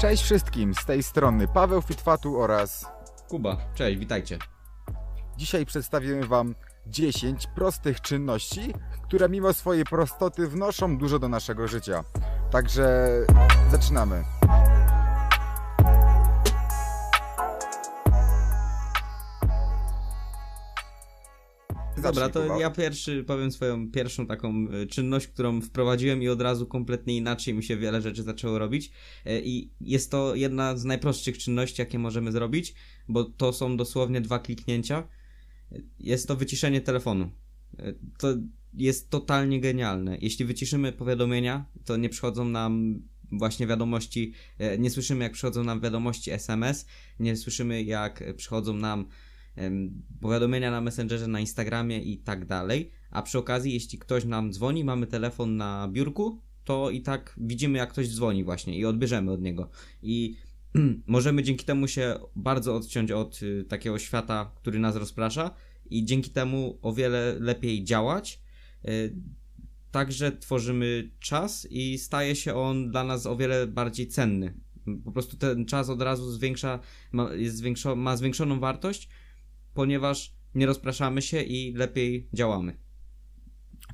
Cześć wszystkim, z tej strony Paweł Fitwatu oraz Kuba, cześć, witajcie. dzisiaj przedstawimy Wam 10 prostych czynności, które mimo swojej prostoty wnoszą dużo do naszego życia. Także zaczynamy. Dobra, to Kuba. ja pierwszy powiem swoją pierwszą taką e, czynność, którą wprowadziłem i od razu kompletnie inaczej mi się wiele rzeczy zaczęło robić. E, I jest to jedna z najprostszych czynności, jakie możemy zrobić, bo to są dosłownie dwa kliknięcia. E, Jest to wyciszenie telefonu. To jest totalnie genialne. Jeśli wyciszymy powiadomienia, to nie przychodzą nam właśnie wiadomości, nie słyszymy jak przychodzą nam wiadomości SMS, nie słyszymy jak przychodzą nam powiadomienia na Messengerze, na Instagramie i tak dalej. A przy okazji, jeśli ktoś nam dzwoni, mamy telefon na biurku, to i tak widzimy, jak ktoś dzwoni właśnie i odbierzemy od niego. I możemy dzięki temu się bardzo odciąć od y, takiego świata, który nas rozprasza i dzięki temu o wiele lepiej działać. Y, Także tworzymy czas i staje się on dla nas o wiele bardziej cenny. Po prostu ten czas od razu zwiększa, ma, jest zwiększo, ma zwiększoną wartość, ponieważ nie rozpraszamy się i lepiej działamy.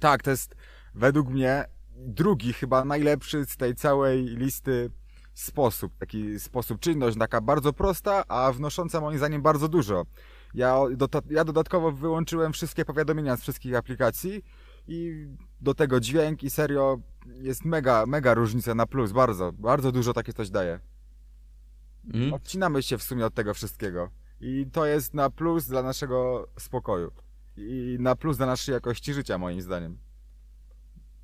Tak, to jest według mnie drugi, chyba najlepszy z tej całej listy sposób. Taki sposób, czynność taka bardzo prosta, a wnosząca moim zdaniem bardzo dużo. Ja, dota- ja dodatkowo wyłączyłem wszystkie powiadomienia z wszystkich aplikacji i do tego dźwięk i serio jest mega, mega różnica na plus, bardzo, bardzo dużo takie coś daje. Mhm. Odcinamy się w sumie od tego wszystkiego. I to jest na plus dla naszego spokoju. I na plus dla naszej jakości życia, moim zdaniem.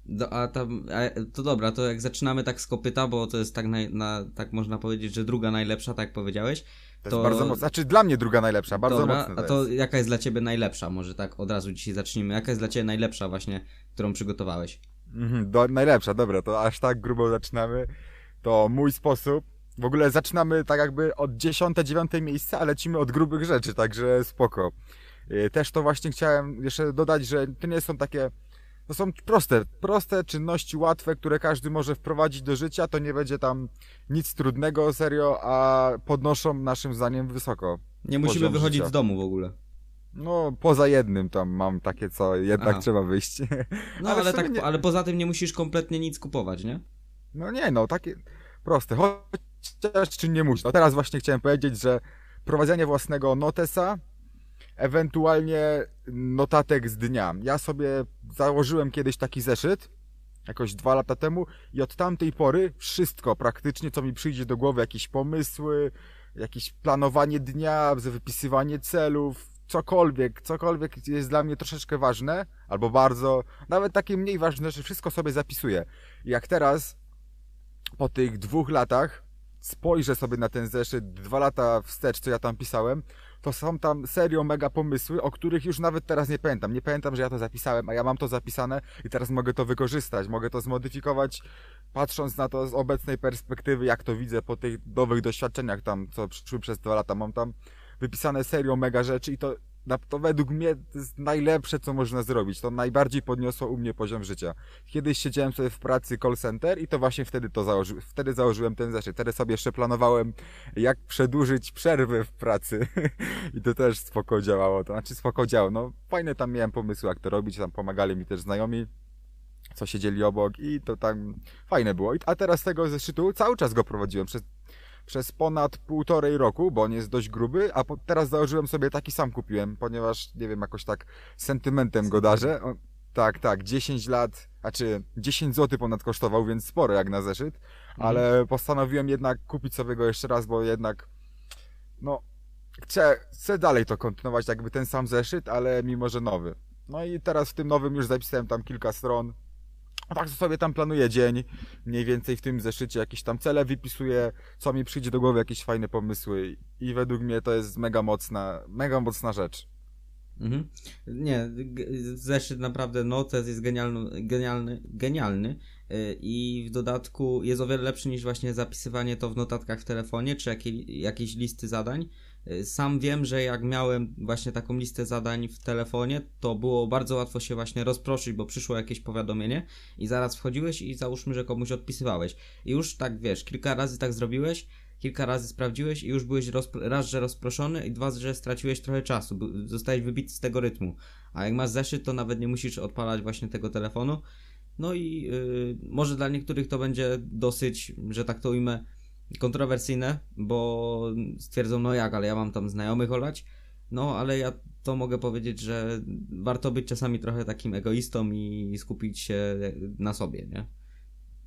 Do, a tam, a, to dobra, to jak zaczynamy tak z kopyta, bo to jest tak, naj, na, tak można powiedzieć, że druga najlepsza, tak jak powiedziałeś. To, To- jest bardzo mocne. Znaczy dla mnie druga najlepsza, bardzo dobra, mocne a to to jest. jaka jest dla ciebie najlepsza? Może tak od razu dzisiaj zacznijmy. Jaka jest dla ciebie najlepsza właśnie, którą przygotowałeś? Mhm, do, najlepsza, dobra, to aż tak grubo zaczynamy. To mój sposób. W ogóle zaczynamy tak jakby od 10-9 miejsca, a lecimy od grubych rzeczy, także spoko. Yy, Też to właśnie chciałem jeszcze dodać, że to nie są takie. To są proste, proste czynności, łatwe, które każdy może wprowadzić do życia. To nie będzie tam nic trudnego, serio, a podnoszą naszym zdaniem wysoko. Nie musimy wychodzić życia. z domu w ogóle. No, poza jednym tam mam takie, co jednak Aha. trzeba wyjść. No Ale ale, tak, nie- ale poza tym nie musisz kompletnie nic kupować, nie? No nie, no takie proste. Chociaż czy nie musi. No teraz właśnie chciałem powiedzieć, że prowadzenie własnego notesa, ewentualnie notatek z dnia. Ja sobie założyłem kiedyś taki zeszyt, jakoś dwa lata temu i od tamtej pory wszystko praktycznie, co mi przyjdzie do głowy, jakieś pomysły, jakieś planowanie dnia, wypisywanie celów, cokolwiek, cokolwiek jest dla mnie troszeczkę ważne, albo bardzo, nawet takie mniej ważne, że wszystko sobie zapisuję. I Jak teraz, po tych dwóch latach, spojrzę sobie na ten zeszyt dwa lata wstecz, co ja tam pisałem, to są tam serio mega pomysły, o których już nawet teraz nie pamiętam. Nie pamiętam, że ja to zapisałem, a ja mam to zapisane i teraz mogę to wykorzystać, mogę to zmodyfikować, patrząc na to z obecnej perspektywy, jak to widzę po tych nowych doświadczeniach tam, co przyszły przez dwa lata. Mam tam wypisane serio mega rzeczy i to, to według mnie to jest najlepsze, co można zrobić. To najbardziej podniosło u mnie poziom życia. Kiedyś siedziałem sobie w pracy call center i to właśnie wtedy to założy, wtedy założyłem ten zeszyt. Wtedy sobie jeszcze planowałem, jak przedłużyć przerwy w pracy. I to też spoko działało. To znaczy spoko działało. No fajne tam miałem pomysły, jak to robić. Tam pomagali mi też znajomi, co siedzieli obok i to tam fajne było. A teraz tego zeszytu cały czas go prowadziłem przez przez ponad półtorej roku, bo on jest dość gruby, a po, teraz założyłem sobie taki sam kupiłem, ponieważ, nie wiem, jakoś tak sentymentem go darzę. On, tak, tak, 10 lat, znaczy 10 zł ponad kosztował, więc sporo jak na zeszyt, ale postanowiłem jednak kupić sobie go jeszcze raz, bo jednak, no, chcę, chcę dalej to kontynuować, jakby ten sam zeszyt, ale mimo, że nowy. No i teraz w tym nowym już zapisałem tam kilka stron, a tak sobie tam planuję dzień, mniej więcej w tym zeszycie jakieś tam cele wypisuję, co mi przyjdzie do głowy, jakieś fajne pomysły i według mnie to jest mega mocna, mega mocna rzecz. Mhm. Nie, zeszyt naprawdę notes jest genialny, genialny, genialny yy, i w dodatku jest o wiele lepszy niż właśnie zapisywanie to w notatkach w telefonie czy jakiej, jakieś listy zadań. Sam wiem, że jak miałem właśnie taką listę zadań w telefonie, to było bardzo łatwo się właśnie rozproszyć, bo przyszło jakieś powiadomienie i zaraz wchodziłeś i załóżmy, że komuś odpisywałeś. I już tak wiesz, kilka razy tak zrobiłeś, kilka razy sprawdziłeś i już byłeś raz, że rozproszony i dwa, że straciłeś trochę czasu, zostałeś wybity z tego rytmu. A jak masz zeszyt, to nawet nie musisz odpalać właśnie tego telefonu. No i yy, może dla niektórych to będzie dosyć, że tak to ujmę, kontrowersyjne, bo stwierdzą, no jak, ale ja mam tam znajomych olać. No, ale ja to mogę powiedzieć, że warto być czasami trochę takim egoistą i skupić się na sobie, nie?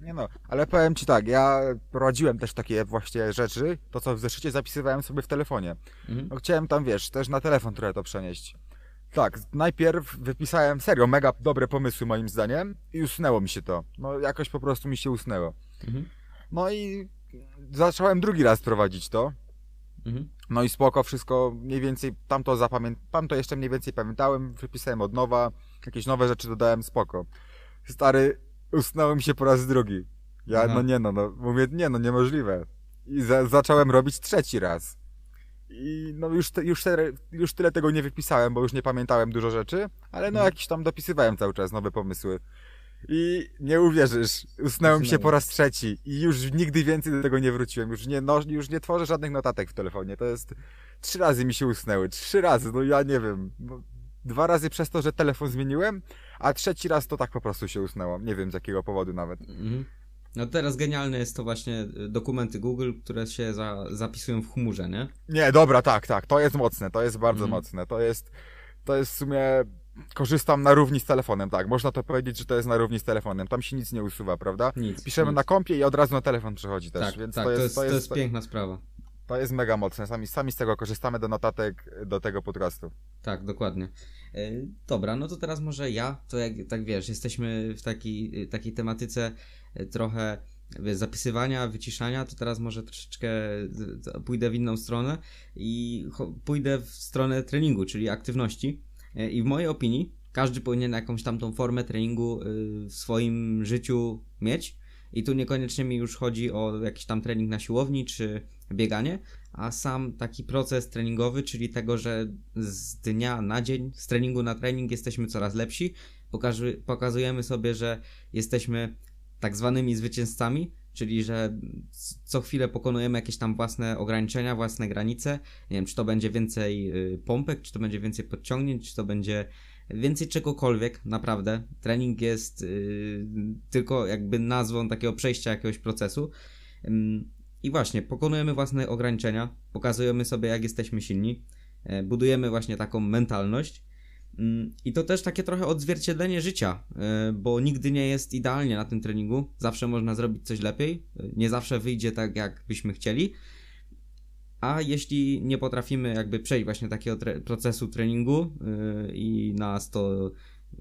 Nie no, ale powiem ci tak, ja prowadziłem też takie właśnie rzeczy, to co w zeszycie zapisywałem sobie w telefonie. Mhm. No chciałem tam, wiesz, też na telefon trochę to przenieść. Tak, najpierw wypisałem serio mega dobre pomysły moim zdaniem i usunęło mi się to. No jakoś po prostu mi się usnęło. Mhm. No i zacząłem drugi raz prowadzić to. Mhm. No i spoko, wszystko mniej więcej, tam to zapamię... tam to jeszcze mniej więcej pamiętałem, wypisałem od nowa, jakieś nowe rzeczy dodałem, spoko. Stary, usnąłem się po raz drugi. Ja, Aha. no nie no, no, mówię, nie no, niemożliwe. I za, zacząłem robić trzeci raz. I no już, te, już, te, już tyle tego nie wypisałem, bo już nie pamiętałem dużo rzeczy, ale no Mhm. jakieś tam dopisywałem cały czas nowe pomysły. I nie uwierzysz, usnąłem się po raz trzeci i już nigdy więcej do tego nie wróciłem. Już nie, no, już nie tworzę żadnych notatek w telefonie. To jest. Trzy razy mi się usnęły. Trzy razy, no ja nie wiem. No, Dwa razy przez to, że telefon zmieniłem, a trzeci raz to tak po prostu się usnęło. Nie wiem z jakiego powodu nawet. Mhm. No teraz genialne jest to właśnie y, dokumenty Google, które się za, zapisują w chmurze, nie? Nie, dobra, tak, tak. To jest mocne, to jest bardzo Mhm. mocne. To jest. To jest w sumie. Korzystam na równi z telefonem, tak. Można to powiedzieć, że to jest na równi z telefonem. Tam się nic nie usuwa, prawda? Nic. Piszemy nic. na kompie i od razu na telefon przechodzi też, tak, więc tak, to jest, to jest, piękna sprawa. To jest mega mocne. Sami, sami z tego korzystamy do notatek do tego podcastu. Tak, dokładnie. E, Dobra, no to teraz może ja, to jak tak wiesz, jesteśmy w takiej, takiej tematyce e, trochę zapisywania, wyciszania, to teraz może troszeczkę pójdę w inną stronę i pójdę w stronę treningu, czyli aktywności. E, I w mojej opinii każdy powinien jakąś tamtą formę treningu y, w swoim życiu mieć. I tu niekoniecznie mi już chodzi o jakiś tam trening na siłowni czy bieganie, a sam taki proces treningowy, czyli tego, że z dnia na dzień, z treningu na trening jesteśmy coraz lepsi, pokazujemy sobie, że jesteśmy tak zwanymi zwycięzcami, czyli że co chwilę pokonujemy jakieś tam własne ograniczenia, własne granice. Nie wiem, czy to będzie więcej y, pompek, czy to będzie więcej podciągnięć, czy to będzie więcej czegokolwiek, naprawdę. Trening jest y, tylko jakby nazwą takiego przejścia jakiegoś procesu. I właśnie, pokonujemy własne ograniczenia, pokazujemy sobie, jak jesteśmy silni, e, budujemy właśnie taką mentalność. Ym, I to też takie trochę odzwierciedlenie życia, e, bo nigdy nie jest idealnie na tym treningu. Zawsze można zrobić coś lepiej, e, nie zawsze wyjdzie tak, jak byśmy chcieli. A jeśli nie potrafimy jakby przejść właśnie takiego tre- procesu treningu yy, i nas to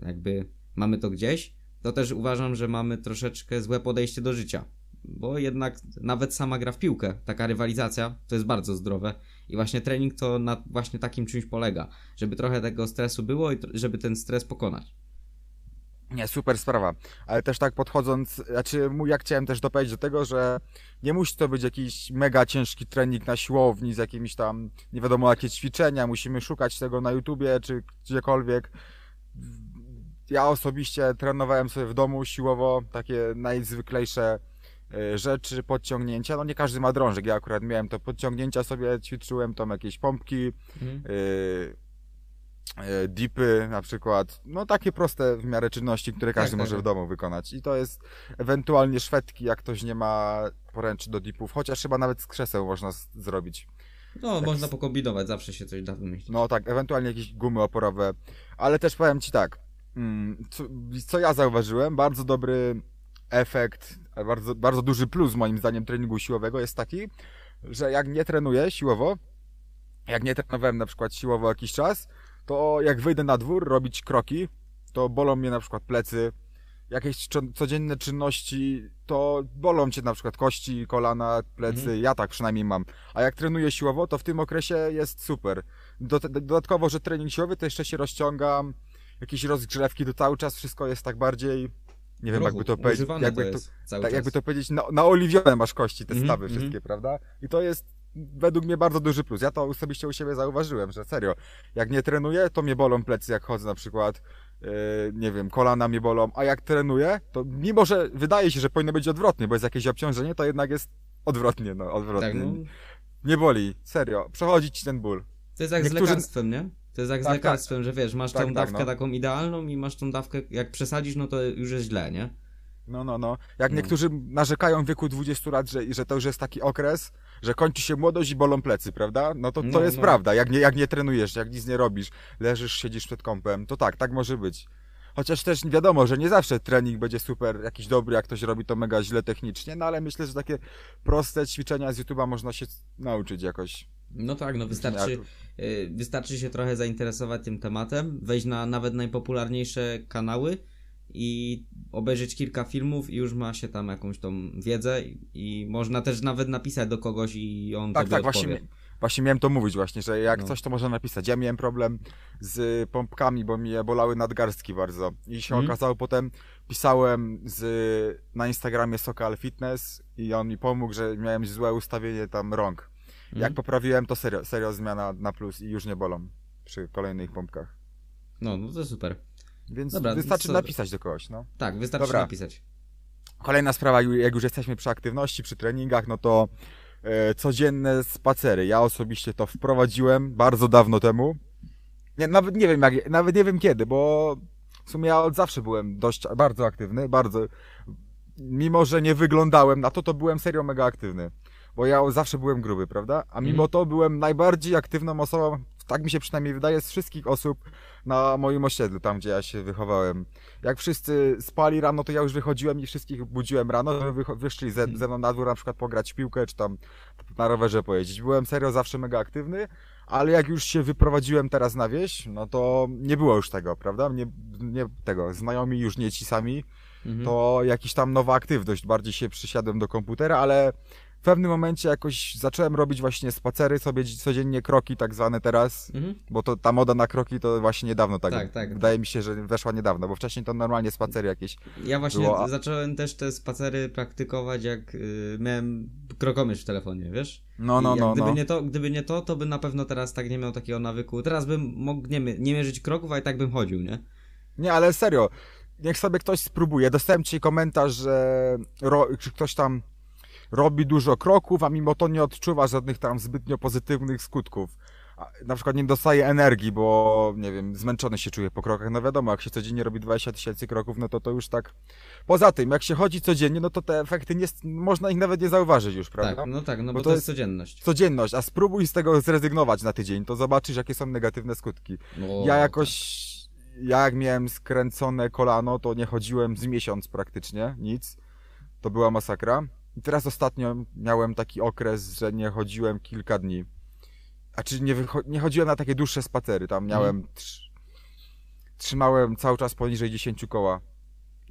jakby mamy to gdzieś, to też uważam, że mamy troszeczkę złe podejście do życia. Bo jednak nawet sama gra w piłkę, taka rywalizacja, to jest bardzo zdrowe. I właśnie trening to na właśnie takim czymś polega, żeby trochę tego stresu było i żeby ten stres pokonać. Nie, super sprawa. Ale też tak podchodząc, znaczy ja chciałem też dopowiedzieć do tego, że nie musi to być jakiś mega ciężki trening na siłowni z jakimiś tam nie wiadomo jakie ćwiczenia, musimy szukać tego na YouTubie czy gdziekolwiek. Ja osobiście trenowałem sobie w domu siłowo takie najzwyklejsze rzeczy, podciągnięcia. No nie każdy ma drążek, ja akurat miałem to podciągnięcia sobie, ćwiczyłem tam jakieś pompki, Mhm. yy, yy, dipy na przykład, no takie proste w miarę czynności, które każdy tak, może tak. w domu wykonać i to jest ewentualnie szwedki, jak ktoś nie ma poręczy do dipów, chociaż chyba nawet z krzeseł można zrobić. No, Tak można pokombinować, zawsze się coś da wymyślić. No tak, ewentualnie jakieś gumy oporowe, ale też powiem Ci tak, mm, co, co ja zauważyłem, bardzo dobry efekt, bardzo, bardzo duży plus moim zdaniem treningu siłowego jest taki, że jak nie trenuję siłowo, jak nie trenowałem na przykład siłowo jakiś czas, to jak wyjdę na dwór robić kroki, to bolą mnie na przykład plecy, jakieś codzienne czynności, to bolą cię na przykład kości, kolana, plecy, Mhm. ja tak przynajmniej mam. A jak trenuję siłowo, to w tym okresie jest super. do, dodatkowo, że trening siłowy, to jeszcze się rozciągam, jakieś rozgrzewki, to cały czas wszystko jest tak bardziej, nie wiem, jakby to powiedzieć, jakby to tak, jakby to powiedzieć, na, naoliwione masz kości, te Mhm, stawy mhm. wszystkie, prawda? I to jest według mnie bardzo duży plus. Ja to osobiście u siebie zauważyłem, że serio, jak nie trenuję, to mnie bolą plecy, jak chodzę na przykład, yy, nie wiem, kolana mnie bolą, a jak trenuję, to mimo, że wydaje się, że powinno być odwrotnie, bo jest jakieś obciążenie, to jednak jest odwrotnie, no, odwrotnie. Tak, no, Nie boli, serio, przechodzi ci ten ból. to jest jak Niektórzy- z lekarstwem, nie? To jest jak z Tak, lekarstwem, że wiesz, masz Tak, tą tak, dawkę no. taką idealną i masz tą dawkę, jak przesadzisz, no to już jest źle, nie? No, no, no. Jak No. niektórzy narzekają w wieku 20 lat, że, że to już jest taki okres, że kończy się młodość i bolą plecy, prawda? No to, to No, jest no. prawda. Jak nie, jak nie trenujesz, jak nic nie robisz, leżysz, siedzisz przed kąpem, to tak, tak może być. Chociaż też wiadomo, że nie zawsze trening będzie super, jakiś dobry, jak ktoś robi to mega źle technicznie, no ale myślę, że takie proste ćwiczenia z YouTube'a można się nauczyć jakoś. No tak, no wystarczy, y, wystarczy się trochę zainteresować tym tematem, wejść na nawet najpopularniejsze kanały i obejrzeć kilka filmów i już ma się tam jakąś tą wiedzę i, można też nawet napisać do kogoś i on Tak, tobie tak, odpowie. właśnie, właśnie miałem to mówić właśnie, że jak No. coś to można napisać. Ja miałem problem z pompkami, bo mnie bolały nadgarstki bardzo. I się Mhm. okazało potem, pisałem z, na Instagramie Sokal Fitness i on mi pomógł, że miałem złe ustawienie tam rąk. Jak Mhm. poprawiłem, to serio, serio zmiana na plus i już nie bolą przy kolejnych pompkach. No, no to super. Więc Dobra, wystarczy napisać do kogoś, no. Tak, wystarczy Dobra. napisać. Kolejna sprawa, jak już jesteśmy przy aktywności, przy treningach, no to e, codzienne spacery. Ja osobiście to wprowadziłem bardzo dawno temu. Nie, nawet nie wiem jak, nawet nie wiem kiedy, bo w sumie ja od zawsze byłem dość bardzo aktywny, bardzo. Mimo, że nie wyglądałem na to, to byłem serio mega aktywny. Bo ja zawsze byłem gruby, prawda? A mimo Mhm. to byłem najbardziej aktywną osobą, tak mi się przynajmniej wydaje, z wszystkich osób na moim osiedlu, tam gdzie ja się wychowałem. Jak wszyscy spali rano, to ja już wychodziłem i wszystkich budziłem rano, żeby wyszli ze, ze mną na dwór na przykład pograć w piłkę, czy tam na rowerze pojeździć. Byłem serio zawsze mega aktywny, ale jak już się wyprowadziłem teraz na wieś, no to nie było już tego, prawda? Nie, nie tego, znajomi już nie ci sami, Mhm. to jakiś tam nowa aktywność, bardziej się przysiadłem do komputera, ale w pewnym momencie jakoś zacząłem robić właśnie spacery sobie codziennie, kroki tak zwane teraz, Mhm. bo to ta moda na kroki to właśnie niedawno tak, Tak, tak. wydaje mi się, że weszła niedawno, bo wcześniej to normalnie spacery jakieś. Ja właśnie Było, zacząłem też te spacery praktykować, jak y, miałem krokomierz w telefonie, wiesz? No, no, no, gdyby, no. Nie to, gdyby nie to, to bym na pewno teraz tak nie miał takiego nawyku. Teraz bym mógł nie, nie mierzyć kroków, a i tak bym chodził, nie? Nie, ale serio, niech sobie ktoś spróbuje. Dostałem ci komentarz, że ro, czy ktoś tam robi dużo kroków, a mimo to nie odczuwa żadnych tam zbytnio pozytywnych skutków. Na przykład nie dostaje energii, bo nie wiem, zmęczony się czuje po krokach. No wiadomo, jak się codziennie robi 20 tysięcy kroków, no to to już tak. Poza tym, jak się chodzi codziennie, no to te efekty nie, można ich nawet nie zauważyć już, prawda? Tak, no tak, no bo, Bo to, jest codzienność. Codzienność, a spróbuj z tego zrezygnować na tydzień, to zobaczysz, jakie są negatywne skutki. No, Ja jakoś, ja jak miałem skręcone kolano, to nie chodziłem z miesiąc praktycznie, nic. To była masakra. I teraz ostatnio miałem taki okres, że nie chodziłem kilka dni. A czy nie, nie chodziłem na takie dłuższe spacery, tam miałem... Trz- trzymałem cały czas poniżej 10 koła.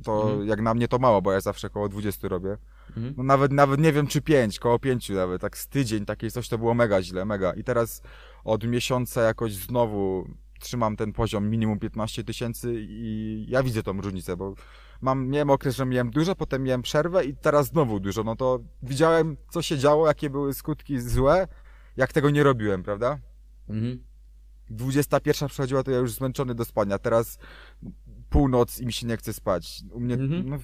To Mhm. jak na mnie to mało, bo ja zawsze koło 20 robię. Mhm. No nawet, nawet nie wiem czy 5, koło 5 nawet, tak z tydzień, takie coś to było mega źle, mega. I teraz od miesiąca jakoś znowu trzymam ten poziom minimum 15 tysięcy i ja widzę tą różnicę, bo mam, miałem okres, że miałem dużo, potem miałem przerwę i teraz znowu dużo, no to widziałem co się działo, jakie były skutki złe, jak tego nie robiłem, prawda? Mhm. 21 przychodziła, to ja już zmęczony do spania, teraz północ i mi się nie chce spać. U mnie Mhm. no,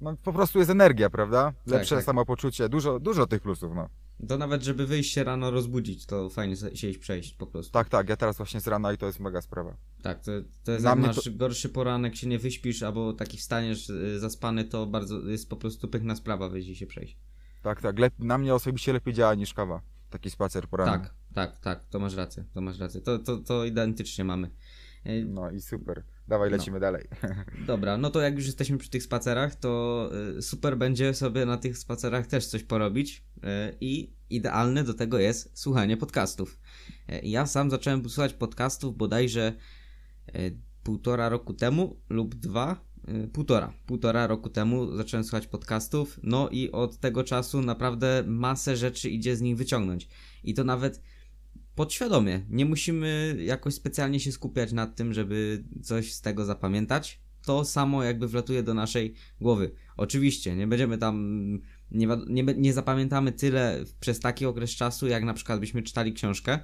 no, po prostu jest energia, prawda? Lepsze tak. samopoczucie, dużo, dużo tych plusów, no. To nawet, żeby wyjść się rano rozbudzić, to fajnie się iść przejść po prostu. Tak, tak, ja teraz właśnie z rana i to jest mega sprawa. Tak, to, to jest jak masz gorszy poranek, się nie wyśpisz, albo taki wstaniesz y, zaspany, to bardzo jest po prostu piękna sprawa wyjść i się przejść. Tak, tak, lep- na mnie osobiście lepiej działa niż kawa. Taki spacer poranny. Tak, tak, tak, to masz rację, to masz rację. To, to, to identycznie mamy. E, No i super. Dawaj, No. lecimy dalej. Dobra, no to jak już jesteśmy przy tych spacerach, to y, super będzie sobie na tych spacerach też coś porobić y, i idealne do tego jest słuchanie podcastów. Ja sam zacząłem słuchać podcastów bodajże półtora roku temu lub dwa, półtora, półtora roku temu zacząłem słuchać podcastów, no i od tego czasu naprawdę masę rzeczy idzie z nich wyciągnąć. I to nawet podświadomie. Nie musimy jakoś specjalnie się skupiać nad tym, żeby coś z tego zapamiętać. To samo jakby wlatuje do naszej głowy. Oczywiście, nie będziemy tam, nie, nie, nie zapamiętamy tyle przez taki okres czasu, jak na przykład byśmy czytali książkę,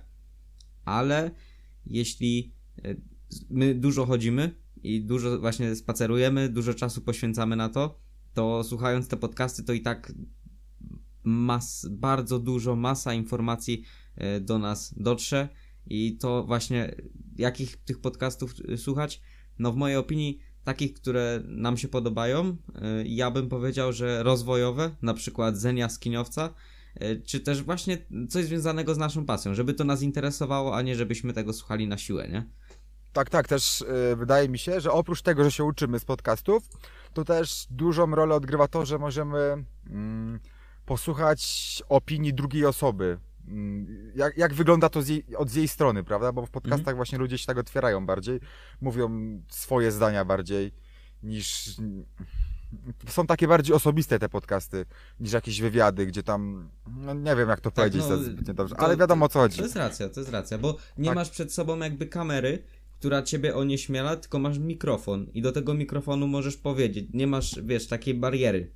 ale jeśli e, my dużo chodzimy i dużo właśnie spacerujemy, dużo czasu poświęcamy na to, to słuchając te podcasty, to i tak mas, bardzo dużo, masa informacji e, do nas dotrze i to właśnie jakich tych podcastów e, słuchać? No w mojej opinii takich, które nam się podobają. E, ja bym powiedział, że rozwojowe, na przykład Zenia Skiniowca, czy też właśnie coś związanego z naszą pasją, żeby to nas interesowało, a nie żebyśmy tego słuchali na siłę, nie? Tak, tak, też wydaje mi się, że oprócz tego, że się uczymy z podcastów, to też dużą rolę odgrywa to, że możemy mm, posłuchać opinii drugiej osoby. Mm, jak, jak wygląda to z jej, od z jej strony, prawda? Bo w podcastach mhm. właśnie ludzie się tak otwierają bardziej, mówią swoje zdania bardziej niż. Są takie bardziej osobiste te podcasty niż jakieś wywiady, gdzie tam. No nie wiem, jak to tak, powiedzieć no, dobrze, ale wiadomo o co chodzi. To jest racja, to jest racja, bo nie tak. masz przed sobą jakby kamery, która ciebie onieśmiela, tylko masz mikrofon i do tego mikrofonu możesz powiedzieć. Nie masz, wiesz, takiej bariery.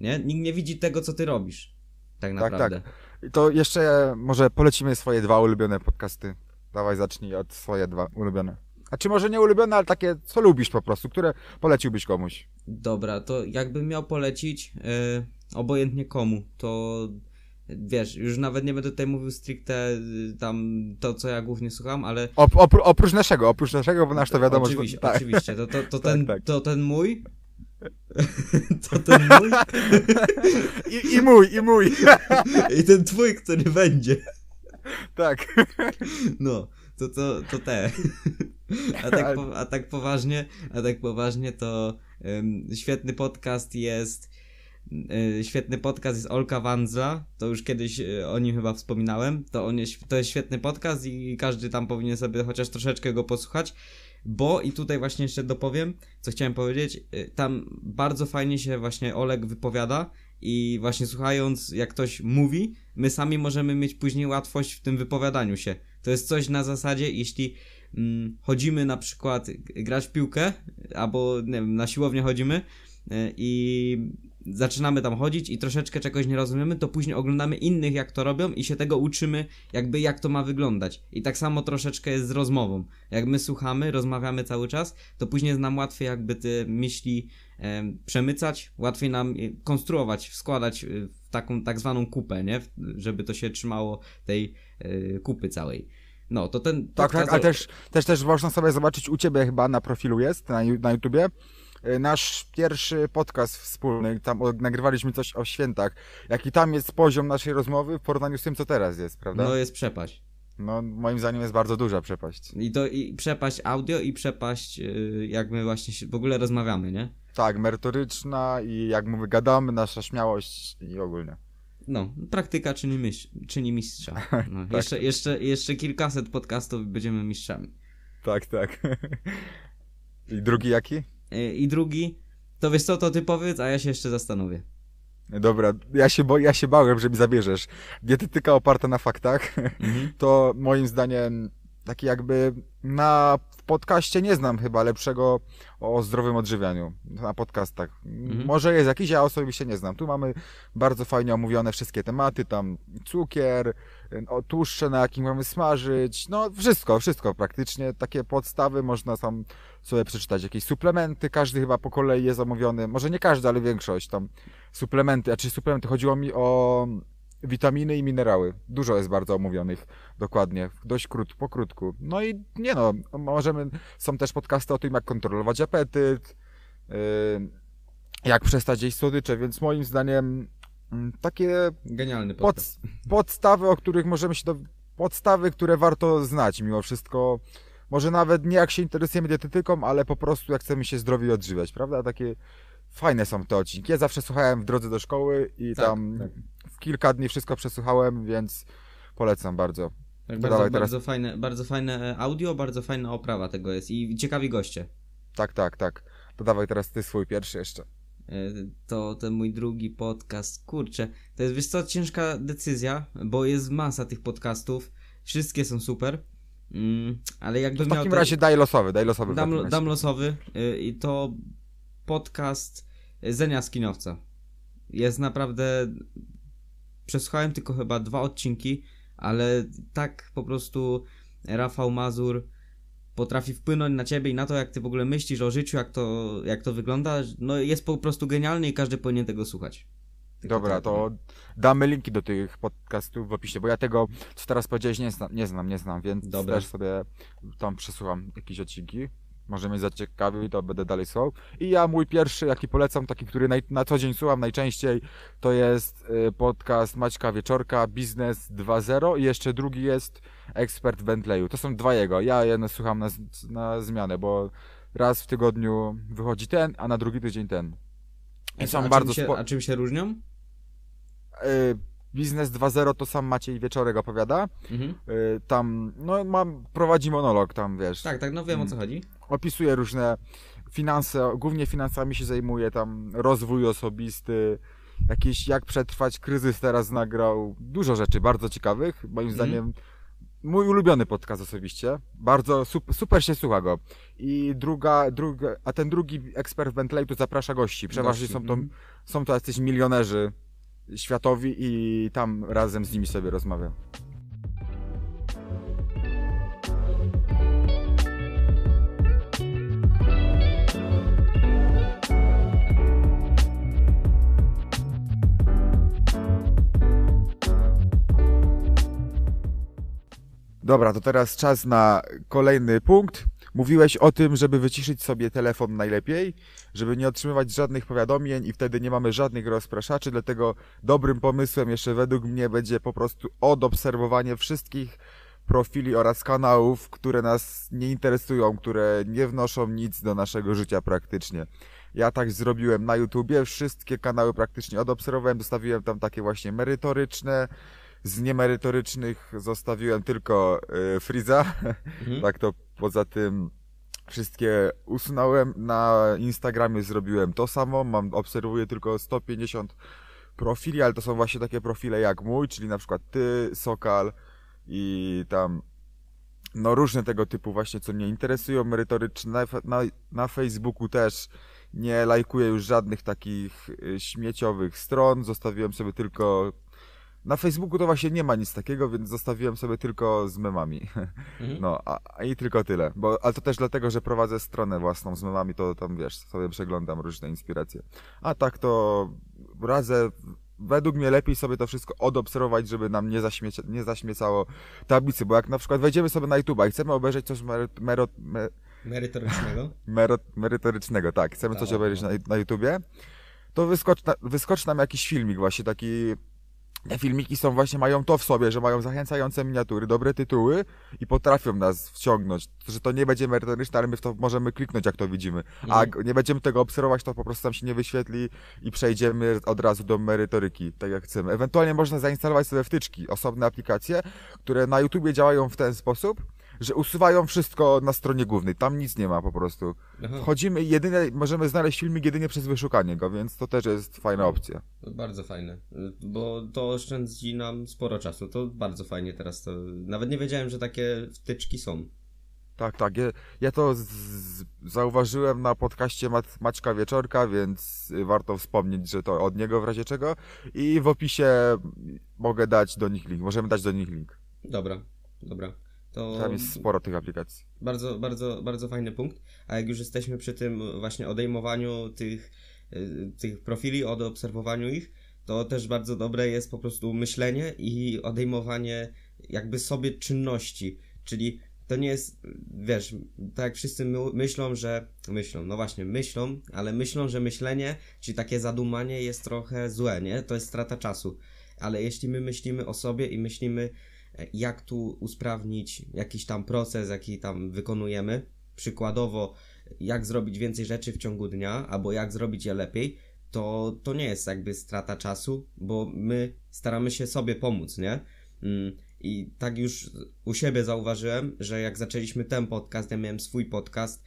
Nie? Nikt nie widzi tego, co ty robisz. Tak naprawdę. Tak, tak. To jeszcze może polecimy swoje dwa ulubione podcasty. Dawaj, zacznij od swoje dwa ulubione. A czy może nie ulubione, ale takie, co lubisz po prostu, które poleciłbyś komuś? Dobra, to jakbym miał polecić, yy, obojętnie komu, to wiesz, już nawet nie będę tutaj mówił stricte y, tam to, co ja głównie słucham, ale... Op, opró oprócz naszego, oprócz naszego, bo nasz to wiadomo, oczywiście, że... Tak. Oczywiście, to, to, to, tak, ten, tak. to ten mój... to ten mój... I, I mój, i mój. I ten twój, który będzie. Tak. No, to, to, to te. A tak, po, a tak poważnie, a tak poważnie to um, świetny podcast jest E, świetny podcast jest Olka Wanza, to już kiedyś e, o nim chyba wspominałem, to, on jest, to jest świetny podcast i każdy tam powinien sobie chociaż troszeczkę go posłuchać, bo i tutaj właśnie jeszcze dopowiem, co chciałem powiedzieć, e, tam bardzo fajnie się właśnie Olek wypowiada i właśnie słuchając jak ktoś mówi, my sami możemy mieć później łatwość w tym wypowiadaniu się. To jest coś na zasadzie, jeśli mm, chodzimy na przykład grać w piłkę, albo nie wiem, na siłownię chodzimy i zaczynamy tam chodzić i troszeczkę czegoś nie rozumiemy, to później oglądamy innych, jak to robią i się tego uczymy, jakby jak to ma wyglądać. I tak samo troszeczkę jest z rozmową. Jak my słuchamy, rozmawiamy cały czas, to później jest nam łatwiej jakby te myśli e, przemycać, łatwiej nam konstruować, składać w taką tak zwaną kupę, nie? Żeby to się trzymało tej e, kupy całej. No, to ten... Tak, tak, ale też, też, też można sobie zobaczyć u Ciebie chyba na profilu jest, na, na YouTubie, nasz pierwszy podcast wspólny, tam nagrywaliśmy coś o świętach. Jaki tam jest poziom naszej rozmowy w porównaniu z tym, co teraz jest, prawda? No jest przepaść. No, moim zdaniem jest bardzo duża przepaść. I to i przepaść audio i przepaść, yy, jak my właśnie w ogóle rozmawiamy, nie? Tak, merytoryczna i jak my gadamy, nasza śmiałość i ogólnie. No, praktyka czyni, mistrz, czyni mistrza. No, tak. jeszcze, jeszcze, jeszcze kilkaset podcastów będziemy mistrzami. Tak, tak. I drugi jaki? E, i drugi, to wiesz co, to ty powiedz, a ja się jeszcze zastanowię. Dobra, ja się, bo, ja się bałem, że mi zabierzesz. Dietetyka oparta na faktach, mhm. to moim zdaniem taki jakby na podcaście nie znam chyba lepszego o zdrowym odżywianiu. Na podcastach. Mhm. Może jest jakiś, ja osobiście nie znam. Tu mamy bardzo fajnie omówione wszystkie tematy, tam cukier, tłuszcze, na jakim mamy smażyć, no wszystko, wszystko praktycznie. Takie podstawy można tam sobie przeczytać. Jakieś suplementy, każdy chyba po kolei jest omówiony. Może nie każdy, ale większość tam. Suplementy, a czy suplementy, chodziło mi o witaminy i minerały. Dużo jest bardzo omówionych, dokładnie, dość krót, po krótku. No i nie no, możemy, są też podcasty o tym, jak kontrolować apetyt, yy, jak przestać jeść słodycze, więc moim zdaniem yy, takie Genialny pod, podstawy, o których możemy się do, podstawy, które warto znać mimo wszystko. Może nawet nie jak się interesujemy dietetyką, ale po prostu jak chcemy się zdrowie odżywiać, prawda? Takie fajne są te odcinki. Ja zawsze słuchałem w drodze do szkoły i tak, tam tak. Kilka dni wszystko przesłuchałem, więc polecam bardzo. Tak, bardzo, teraz... bardzo, fajne, bardzo fajne audio, bardzo fajna oprawa tego jest i ciekawi goście. Tak, tak, tak. To dawaj teraz ty swój pierwszy jeszcze. E, to ten mój drugi podcast, kurczę, to jest wiesz co, ciężka decyzja, bo jest masa tych podcastów Wszystkie są super. Mm, ale To jakbym w miał takim te- razie daj losowy, daj losowy. dam, dam losowy y, i to podcast Zenia Skinowca. Jest naprawdę. Przesłuchałem tylko chyba dwa odcinki, ale tak po prostu Rafał Mazur potrafi wpłynąć na ciebie i na to, jak ty w ogóle myślisz o życiu, jak to, jak to wygląda. No jest po prostu genialny i każdy powinien tego słuchać. Tylko Dobra, tyle. to damy linki do tych podcastów w opisie, bo ja tego, co teraz powiedziałeś, nie znam, nie znam, nie znam więc Dobra. też sobie tam przesłucham jakieś odcinki. Może mnie zaciekawi, to będę dalej słuchał. I ja mój pierwszy, jaki polecam, taki, który naj, na co dzień słucham najczęściej, to jest y, podcast Maćka Wieczorka, Biznes 2.0 i jeszcze drugi jest Ekspert Bentleyu. To są dwa jego. Ja jeden słucham na, na zmianę, bo raz w tygodniu wychodzi ten, a na drugi tydzień ten. I są a, bardzo czym się, spo... a czym się różnią? Y, Biznes 2.0 to sam Maciej Wieczorek opowiada. Mhm. Y, Tam, no mam, prowadzi monolog tam, wiesz. Tak, tak, no wiem o co chodzi. Opisuje różne finanse, głównie finansami się zajmuje, tam rozwój osobisty, jakieś jak przetrwać kryzys teraz nagrał. Dużo rzeczy bardzo ciekawych, moim Mhm. zdaniem. Mój ulubiony podcast osobiście. Bardzo super, super się słucha go. I druga, druga, a ten drugi ekspert Bentley tu zaprasza gości. Przeważnie Gości, są to mhm. są to jacyś milionerzy światowi i tam razem z nimi sobie rozmawiam. Dobra, to teraz czas na kolejny punkt. Mówiłeś o tym, żeby wyciszyć sobie telefon najlepiej, żeby nie otrzymywać żadnych powiadomień i wtedy nie mamy żadnych rozpraszaczy, dlatego dobrym pomysłem jeszcze według mnie będzie po prostu odobserwowanie wszystkich profili oraz kanałów, które nas nie interesują, które nie wnoszą nic do naszego życia praktycznie. Ja tak zrobiłem na YouTubie, wszystkie kanały praktycznie odobserwowałem, zostawiłem tam takie właśnie merytoryczne, z niemerytorycznych zostawiłem tylko y, Freeza, Mhm. tak to poza tym wszystkie usunąłem. Na Instagramie zrobiłem to samo, mam, obserwuję tylko 150 profili, ale to są właśnie takie profile jak mój, czyli na przykład ty, Sokal i tam no różne tego typu właśnie, co mnie interesują, merytoryczne. Na, na, Facebooku też nie lajkuję już żadnych takich y, śmieciowych stron, zostawiłem sobie tylko na Facebooku to właśnie nie ma nic takiego, więc zostawiłem sobie tylko z memami. Mhm. No, a, a i tylko tyle. Bo, ale to też dlatego, że prowadzę stronę własną z memami, to tam wiesz, sobie przeglądam różne inspiracje. A tak to radzę, według mnie lepiej sobie to wszystko odobserwować, żeby nam nie, nie zaśmiecało tablicy, bo jak na przykład wejdziemy sobie na YouTube i chcemy obejrzeć coś mero, mero, me, Merytorycznego. merytorycznego, tak, chcemy coś Tak, obejrzeć na, no. na YouTubie, to wyskocz, na, wyskocz nam jakiś filmik właśnie taki... Te filmiki są właśnie, mają to w sobie, że mają zachęcające miniatury, dobre tytuły i potrafią nas wciągnąć. Że to nie będzie merytoryczne, ale my w to możemy kliknąć, jak to widzimy. A Mhm. nie będziemy tego obserwować, to po prostu tam się nie wyświetli i przejdziemy od razu do merytoryki, tak jak chcemy. Ewentualnie można zainstalować sobie wtyczki, osobne aplikacje, które na YouTubie działają w ten sposób, że usuwają wszystko na stronie głównej. Tam nic nie ma po prostu. Aha, Wchodzimy i jedynie możemy znaleźć filmik jedynie przez wyszukanie go, więc to też jest fajna opcja. to bardzo fajne, bo to oszczędzi nam sporo czasu. To bardzo fajnie teraz to. Nawet nie wiedziałem, że takie wtyczki są. Tak, tak. Ja, ja to z, z, zauważyłem na podcaście Mat, Maćka Wieczorka, więc warto wspomnieć, że to od niego w razie czego. I w opisie mogę dać do nich link. Możemy dać do nich link. Dobra, dobra. To Tam jest sporo tych aplikacji. bardzo, bardzo, bardzo fajny punkt. A jak już jesteśmy przy tym właśnie odejmowaniu tych, y, tych profili, odobserwowaniu ich, to też bardzo dobre jest po prostu myślenie i odejmowanie jakby sobie czynności. Czyli to nie jest, wiesz, tak jak wszyscy my, myślą, że myślą, no właśnie, myślą, ale myślą, że myślenie, czyli takie zadumanie jest trochę złe, nie? To jest strata czasu. Ale jeśli my myślimy o sobie i myślimy, jak tu usprawnić jakiś tam proces, jaki tam wykonujemy, przykładowo, jak zrobić więcej rzeczy w ciągu dnia, albo jak zrobić je lepiej, to, to nie jest jakby strata czasu, bo my staramy się sobie pomóc, nie? Mm, I tak już u siebie zauważyłem, że jak zaczęliśmy ten podcast, ja miałem swój podcast,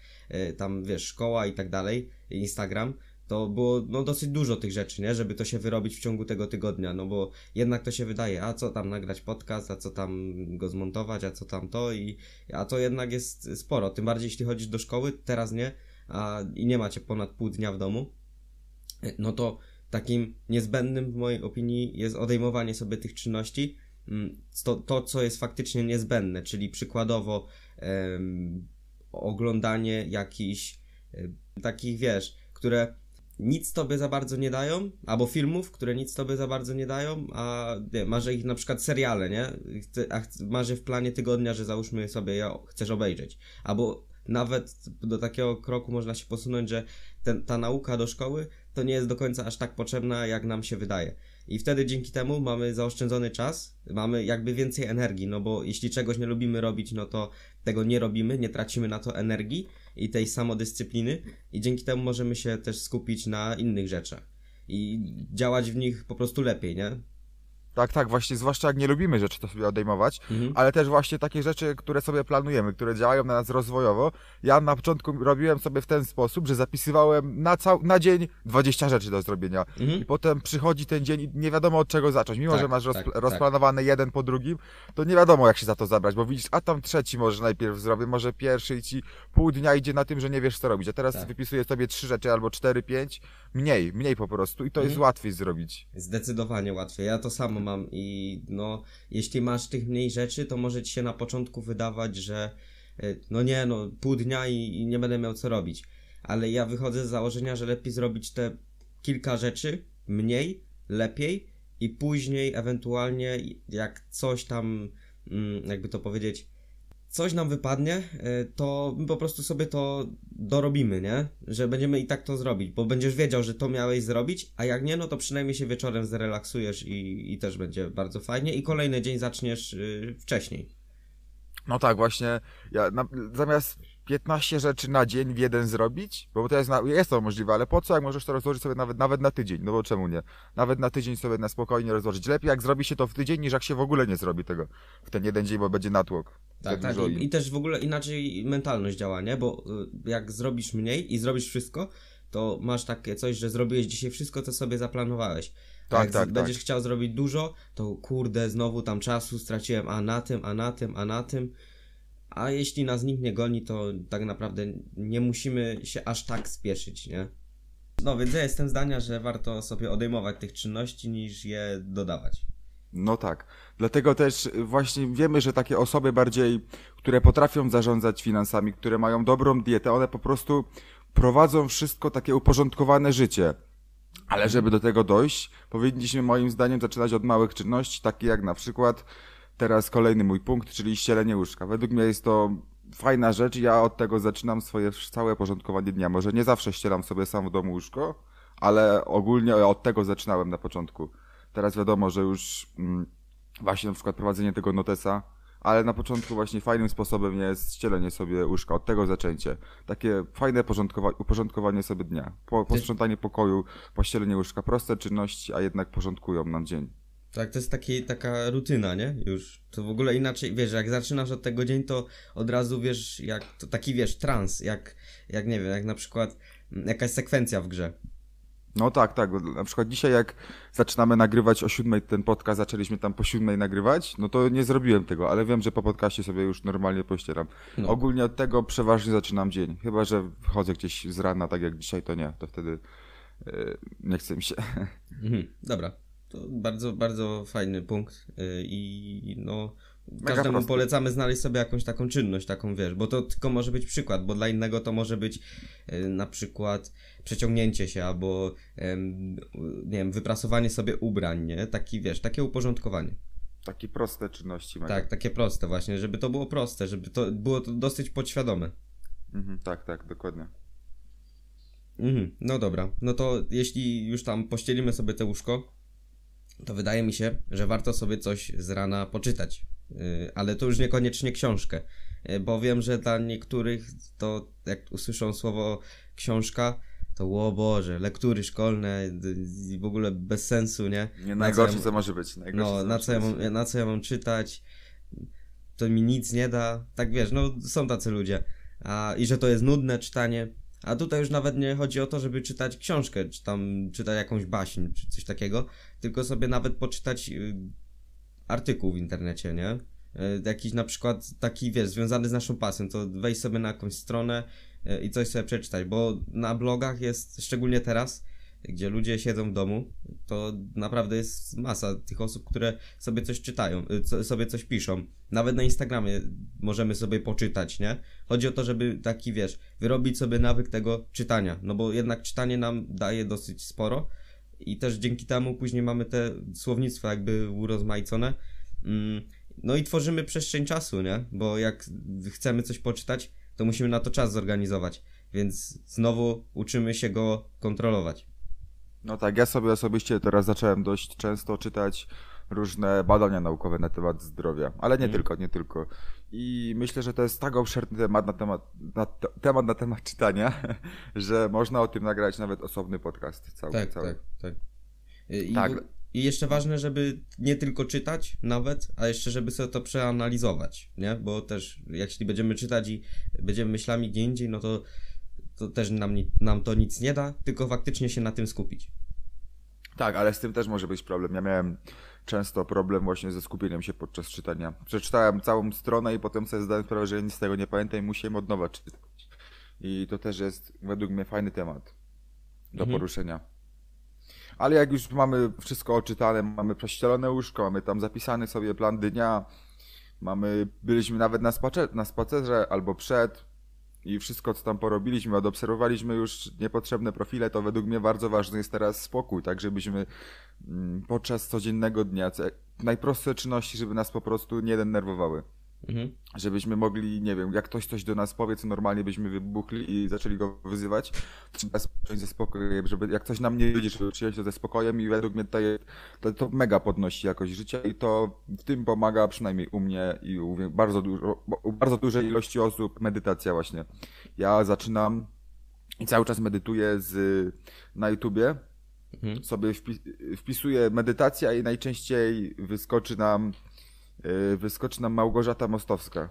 y, tam wiesz, szkoła i tak dalej, Instagram, to było no, dosyć dużo tych rzeczy, nie? Żeby to się wyrobić w ciągu tego tygodnia, no bo jednak to się wydaje, a co tam nagrać podcast, a co tam go zmontować, a co tam to i a to jednak jest sporo, tym bardziej jeśli chodzisz do szkoły, teraz nie, a i nie macie ponad pół dnia w domu, no to takim niezbędnym w mojej opinii jest odejmowanie sobie tych czynności, mm, to, to co jest faktycznie niezbędne, czyli przykładowo em, oglądanie jakichś em, takich, wiesz, które nic tobie za bardzo nie dają, albo filmów, które nic tobie za bardzo nie dają, a nie, masz ich na przykład seriale, nie? A masz w planie tygodnia, że załóżmy sobie je chcesz obejrzeć. Albo nawet do takiego kroku można się posunąć, że ten, ta nauka do szkoły to nie jest do końca aż tak potrzebna, jak nam się wydaje. I wtedy dzięki temu mamy zaoszczędzony czas, mamy jakby więcej energii, no bo jeśli czegoś nie lubimy robić, no to tego nie robimy, nie tracimy na to energii i tej samodyscypliny i dzięki temu możemy się też skupić na innych rzeczach i działać w nich po prostu lepiej, nie? Tak, tak, właśnie, zwłaszcza jak nie lubimy rzeczy, to sobie odejmować, Mhm. ale też właśnie takie rzeczy, które sobie planujemy, które działają na nas rozwojowo. Ja na początku robiłem sobie w ten sposób, że zapisywałem na, cał, na dzień 20 rzeczy do zrobienia. Mhm. I potem przychodzi ten dzień i nie wiadomo od czego zacząć. Mimo, Tak, że masz tak, tak. rozplanowane jeden po drugim, to nie wiadomo jak się za to zabrać, bo widzisz, a tam trzeci może najpierw zrobię, może pierwszy i ci pół dnia idzie na tym, że nie wiesz co robić. A teraz Tak. wypisuję sobie trzy rzeczy albo cztery, pięć, mniej, mniej po prostu i to jest Mhm. łatwiej zrobić. Zdecydowanie łatwiej. Ja to samo mam i no, jeśli masz tych mniej rzeczy, to może ci się na początku wydawać, że y, no nie, no pół dnia i, i nie będę miał co robić. Ale ja wychodzę z założenia, że lepiej zrobić te kilka rzeczy mniej, lepiej i później ewentualnie jak coś tam, mm, jakby to powiedzieć, coś nam wypadnie, y, to my po prostu sobie to dorobimy, nie? Że będziemy i tak to zrobić, bo będziesz wiedział, że to miałeś zrobić, a jak nie, no to przynajmniej się wieczorem zrelaksujesz i, i też będzie bardzo fajnie i kolejny dzień zaczniesz y, wcześniej. No tak, właśnie. Ja na, zamiast 15 rzeczy na dzień w jeden zrobić, bo to jest, na, jest to możliwe, ale po co, jak możesz to rozłożyć sobie nawet, nawet na tydzień? No bo czemu nie? Nawet na tydzień sobie na spokojnie rozłożyć. Lepiej jak zrobi się to w tydzień, niż jak się w ogóle nie zrobi tego w ten jeden dzień, bo będzie natłok. Tak, tak. I, I też w ogóle inaczej mentalność działa, nie? Bo y, jak zrobisz mniej i zrobisz wszystko, to masz takie coś, że zrobiłeś dzisiaj wszystko, co sobie zaplanowałeś. Tak, jak tak, z- będziesz tak. chciał zrobić dużo, to kurde, znowu tam czasu straciłem, a na tym, a na tym, a na tym. A jeśli nas nikt nie goni, to tak naprawdę nie musimy się aż tak spieszyć, nie? No więc ja jestem zdania, że warto sobie odejmować tych czynności niż je dodawać. No tak. Dlatego też właśnie wiemy, że takie osoby bardziej, które potrafią zarządzać finansami, które mają dobrą dietę, one po prostu prowadzą wszystko takie uporządkowane życie. Ale żeby do tego dojść, powinniśmy moim zdaniem zaczynać od małych czynności, takich jak na przykład teraz kolejny mój punkt, czyli ścielenie łóżka. Według mnie jest to fajna rzecz, ja od tego zaczynam swoje całe porządkowanie dnia. Może nie zawsze ścielam sobie sam w domu łóżko, ale ogólnie od tego zaczynałem na początku. Teraz wiadomo, że już mm, właśnie na przykład prowadzenie tego notesa, ale na początku właśnie fajnym sposobem jest ścielenie sobie łóżka, od tego zaczęcie. Takie fajne porządkowa- uporządkowanie sobie dnia. Po, posprzątanie pokoju, pościelenie łóżka, proste czynności, a jednak porządkują nam dzień. Tak, to jest taki, taka rutyna, nie? Już. To w ogóle inaczej, wiesz, jak zaczynasz od tego dzień, to od razu wiesz, jak, to taki wiesz, trans, jak, jak nie wiem, jak na przykład mm, jakaś sekwencja w grze. No tak, tak. Na przykład dzisiaj jak zaczynamy nagrywać o siódmej ten podcast, zaczęliśmy tam po siódmej nagrywać, no to nie zrobiłem tego, ale wiem, że po podcaście sobie już normalnie pościeram. No. Ogólnie od tego przeważnie zaczynam dzień. Chyba, że wchodzę gdzieś z rana, tak jak dzisiaj, to nie. To wtedy yy, nie chce mi się. Mhm, dobra. To bardzo, bardzo fajny punkt yy, i no każdemu prosty. polecamy znaleźć sobie jakąś taką czynność, taką wiesz, bo to tylko może być przykład, bo dla innego to może być yy, na przykład przeciągnięcie się albo nie wiem, wyprasowanie sobie ubrań, nie? Taki wiesz, takie uporządkowanie. Takie proste czynności. Mega. Tak, takie proste właśnie, żeby to było proste, żeby to było to dosyć podświadome. Mhm, tak, tak, dokładnie. Mhm, no dobra, no to jeśli już tam pościelimy sobie te łóżko, to wydaje mi się, że warto sobie coś z rana poczytać. Yy, ale to już niekoniecznie książkę, yy, bo wiem, że dla niektórych to jak usłyszą słowo książka, to o Boże, lektury szkolne i w ogóle bez sensu, nie? Nie, Na najgorsze co co może być. Najgorsze, No, co na co, ja mam, na co ja mam czytać? To mi nic nie da. Tak wiesz, no są tacy ludzie. A, I że to jest nudne czytanie. A tutaj już nawet nie chodzi o to, żeby czytać książkę, czy tam czytać jakąś baśń, czy coś takiego, tylko sobie nawet poczytać y, artykuł w internecie, nie? Y, jakiś na przykład taki, wiesz, związany z naszą pasją, to wejść sobie na jakąś stronę y, i coś sobie przeczytać, bo na blogach jest, szczególnie teraz, gdzie ludzie siedzą w domu, to naprawdę jest masa tych osób, które sobie coś czytają, y, co- sobie coś piszą. Nawet na Instagramie możemy sobie poczytać, nie? Chodzi o to, żeby taki, wiesz, wyrobić sobie nawyk tego czytania, no bo jednak czytanie nam daje dosyć sporo i też dzięki temu później mamy te słownictwa jakby urozmaicone. Mm, No i tworzymy przestrzeń czasu, nie? Bo jak chcemy coś poczytać, to musimy na to czas zorganizować, więc znowu uczymy się go kontrolować. No tak, ja sobie osobiście teraz zacząłem dość często czytać różne badania naukowe na temat zdrowia, ale nie Mhm. tylko, nie tylko. I myślę, że to jest tak obszerny temat na temat, na, te- temat na temat czytania, że można o tym nagrać nawet osobny podcast cały. Tak, cały. tak, tak. I, Tak. I jeszcze ważne, żeby nie tylko czytać nawet, a jeszcze żeby sobie to przeanalizować, nie? Bo też jeśli będziemy czytać i będziemy myślami gdzie indziej, no to, to też nam, nam to nic nie da, tylko faktycznie się na tym skupić. Tak, ale z tym też może być problem. Ja miałem często problem właśnie ze skupieniem się podczas czytania. Przeczytałem całą stronę i potem sobie zdałem sprawę, że nic z tego nie pamiętam i musiałem od nowa czytać. I to też jest według mnie fajny temat do Mhm. poruszenia. Ale jak już mamy wszystko oczytane, mamy prześcielone łóżko, mamy tam zapisany sobie plan dnia, mamy, byliśmy nawet na, na spacerze albo przed i wszystko co tam porobiliśmy, odobserwowaliśmy już niepotrzebne profile, to według mnie bardzo ważny jest teraz spokój, tak żebyśmy mm, podczas codziennego dnia, najprostsze czynności, żeby nas po prostu nie denerwowały. Mhm. Żebyśmy mogli, nie wiem, jak ktoś coś do nas powie, co normalnie byśmy wybuchli i zaczęli go wyzywać, trzeba spocząć ze spokojem, żeby jak coś nam nie wyjdzie, żeby przyjąć to ze spokojem i według mnie to, to, to mega podnosi jakość życia i to w tym pomaga przynajmniej u mnie i u bardzo dużo, u bardzo dużej ilości osób medytacja właśnie. Ja zaczynam i cały czas medytuję z, na YouTubie, Mhm. sobie wpi wpisuję medytacja i najczęściej wyskoczy nam wyskoczy nam Małgorzata Mostowska.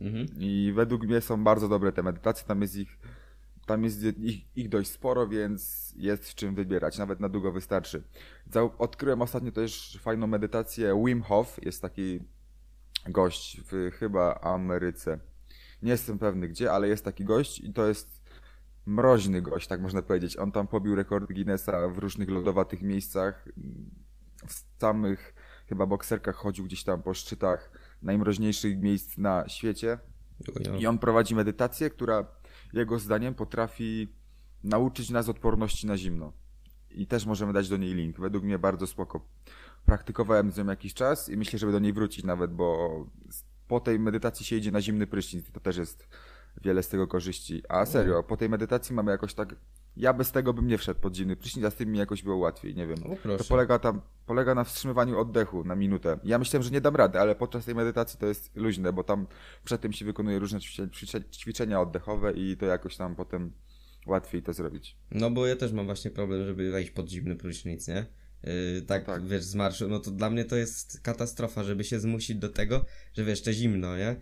Mhm. I według mnie są bardzo dobre te medytacje, tam jest ich tam jest ich, ich dość sporo, więc jest w czym wybierać, nawet na długo wystarczy. Odkryłem ostatnio też fajną medytację Wim Hof, jest taki gość w chyba Ameryce. Nie jestem pewny gdzie, ale jest taki gość i to jest mroźny gość, tak można powiedzieć. On tam pobił rekord Guinnessa w różnych lodowatych miejscach. W samych chyba bokserkach chodził gdzieś tam po szczytach najmroźniejszych miejsc na świecie. I on prowadzi medytację, która jego zdaniem potrafi nauczyć nas odporności na zimno. I też możemy dać do niej link. Według mnie bardzo spoko. Praktykowałem z nią jakiś czas i myślę, żeby do niej wrócić nawet, bo po tej medytacji się idzie na zimny prysznic. To też jest wiele z tego korzyści. A serio, po tej medytacji mamy jakoś tak... Ja bez tego bym nie wszedł pod zimny prysznic, a z tym mi jakoś było łatwiej, nie wiem. O, proszę. To polega tam, polega na wstrzymywaniu oddechu na minutę. Ja myślałem, że nie dam rady, ale podczas tej medytacji to jest luźne, bo tam przed tym się wykonuje różne ćwiczenia, ćwicze- ćwiczenia oddechowe i to jakoś tam potem łatwiej to zrobić. No bo ja też mam właśnie problem, żeby wejść pod zimny prysznic, nie? Yy, tak, Tak. wiesz, z marszu, no to dla mnie to jest katastrofa, żeby się zmusić do tego, że wiesz, to zimno, nie?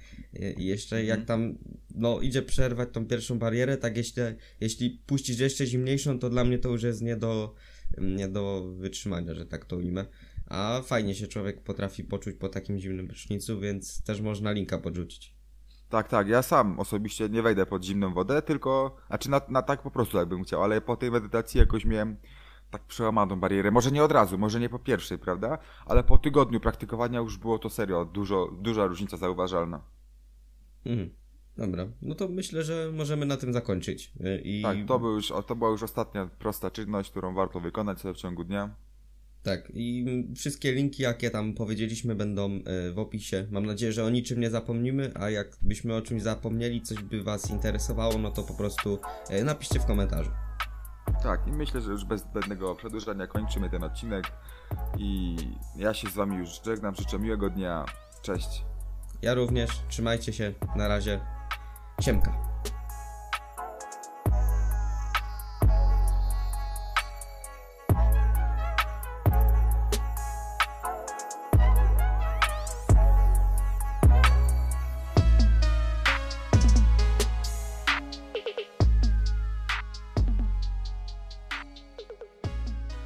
I jeszcze Mhm. jak tam, no idzie przerwać tą pierwszą barierę, tak jeśli, jeśli puścisz jeszcze zimniejszą, to dla mnie to już jest nie do, nie do wytrzymania, że tak to ujmę. A fajnie się człowiek potrafi poczuć po takim zimnym prysznicu, więc też można linka podrzucić. Tak, tak, ja sam osobiście nie wejdę pod zimną wodę, tylko, znaczy na, na tak po prostu jakbym chciał, ale po tej medytacji jakoś miałem tak przełamaną barierę. Może nie od razu, może nie po pierwszej, prawda? Ale po tygodniu praktykowania już było to serio, dużo, duża różnica zauważalna. Mhm. Dobra, no to myślę, że możemy na tym zakończyć. Yy, I... Tak, to, był już, to była już ostatnia prosta czynność, którą warto wykonać sobie w ciągu dnia. Tak, i wszystkie linki, jakie tam powiedzieliśmy, będą e, w opisie. Mam nadzieję, że o niczym nie zapomnimy, a jakbyśmy o czymś zapomnieli, coś by Was interesowało, no to po prostu e, napiszcie w komentarzu. Tak, i myślę, że już bez zbędnego przedłużania kończymy ten odcinek. I ja się z Wami już żegnam, życzę miłego dnia. Cześć. Ja również, trzymajcie się, na razie, siemka.